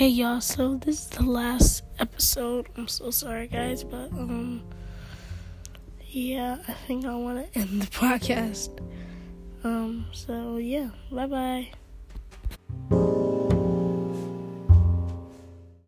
Hey y'all, so this is the last episode. I'm so sorry guys, but um yeah, I think I want to end the podcast. Um so yeah, bye-bye.